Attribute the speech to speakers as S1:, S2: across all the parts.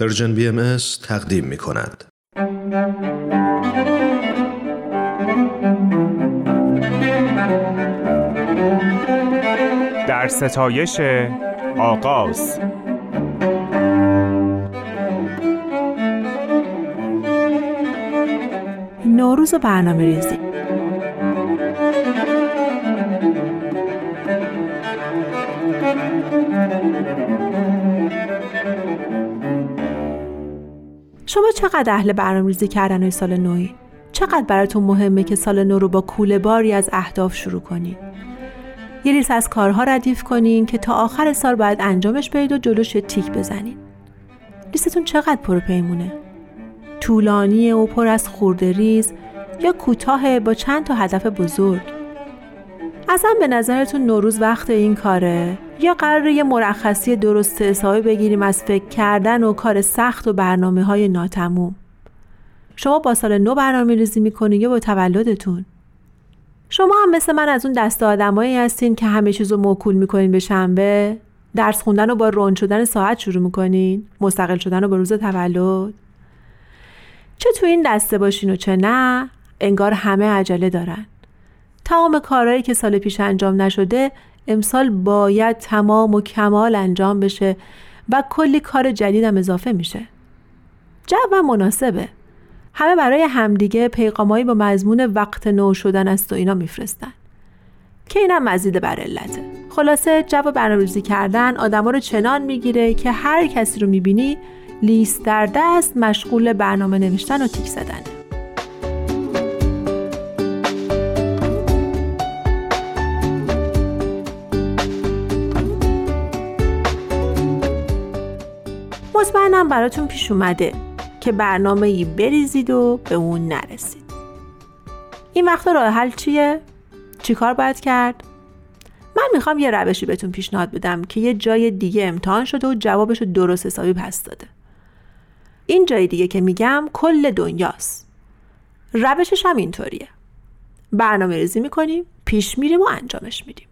S1: Persian BM تقدیم می کند.
S2: در ستایش آغاز
S3: نوروز و برنامه ریزی شما چقدر اهل برنامه ریزی کردن سال نوی؟ چقدر براتون مهمه که سال نو رو با کوله باری از اهداف شروع کنین؟ یه لیست از کارها ردیف کنین که تا آخر سال باید انجامش بدید و جلوش تیک بزنین. لیستتون چقدر پرپیمونه؟ طولانی و پر از خورده ریز یا کوتاه با چند تا هدف بزرگ؟ اصلا به نظرتون نوروز وقت این کاره؟ یا قرار یه مرخصی درست حسابی بگیریم از فکر کردن و کار سخت و برنامه های ناتموم؟ شما با سال نو برنامه ریزی می‌کنین یا با تولدتون؟ شما هم مثل من از اون دست آدمایی هستین که همه چیز رو موکول می‌کنین به شنبه؟ درس خوندن رو با رون شدن ساعت شروع می‌کنین؟ مستقل شدن رو با روز تولد؟ چه تو این دسته باشین و چه نه انگار همه عجله دارن. تمام کارهایی که سال پیش انجام نشده امسال باید تمام و کمال انجام بشه و کلی کار جدیدم اضافه میشه. جو مناسبه. همه برای همدیگه پیغامایی با مضمون وقت نو شدن است و اینا میفرستن. که اینم مزید بر علته. خلاصه جو برنامه‌ریزی کردن آدما رو چنان می‌گیره که هر کسی رو می‌بینی لیست در دست مشغول برنامه نوشتن و تیک زدنه مطمئنم براتون پیش اومده که برنامه ای بریزید و به اون نرسید. این وقتا راه حل چیه؟ چیکار باید کرد؟ من می‌خوام یه روشی بهتون پیشنهاد بدم که یه جای دیگه امتحان شده و جوابش رو درست حسابی پس داده. این جای دیگه که میگم کل دنیاست. روشش هم اینطوریه. برنامه ریزی می‌کنیم پیش میریم و انجامش میدیم.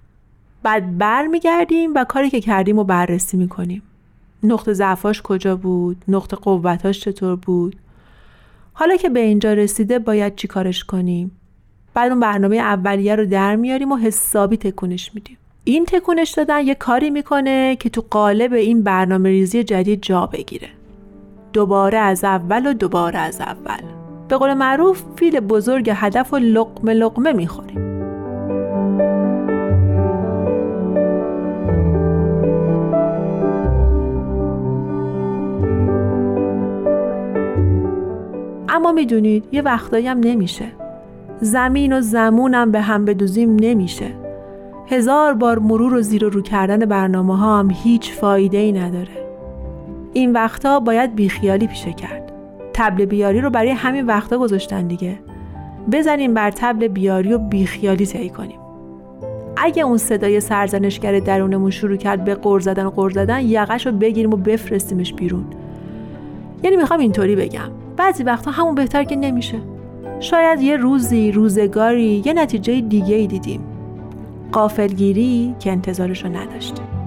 S3: بعد برمیگردیم و کاری که کردیم و بررسی می‌کنیم. نقطه ضعفاش کجا بود؟ نقطه قوتاش چطور بود؟ حالا که به اینجا رسیده باید چی کارش کنیم؟ بعد اون برنامه اولیه رو در میاریم و حسابی تکونش میدیم. این تکونش دادن یه کاری می‌کنه که تو قالب این برنامه ریزی جدید جا بگیره. دوباره از اول و دوباره از اول. به قول معروف فیل بزرگ هدف و لقمه لقمه می‌خوریم. اما می‌دونید یه وقتایی هم نمیشه. زمین و زمونم به هم بدوزیم نمیشه. هزار بار مرور و زیر و رو کردن برنامه ها هم هیچ فایده ای نداره. این وقتا باید بیخیالی پیشه کرد. تبل بیاری رو برای همین وقتا گذاشتن دیگه. بزنیم بر تبل بیاری و بیخیالی طی کنیم. اگه اون صدای سرزنشگر درونمون شروع کرد به قر زدن و قر زدن یقش رو بگیریم و بفرستیمش بیرون. یعنی می‌خوام اینطوری بگم. بعضی وقتا همون بهتر که نمیشه. شاید یه روزی روزگاری یه نتیجه دیگه ای دیدیم. قافلگیری که انتظارش رو نداشتیم.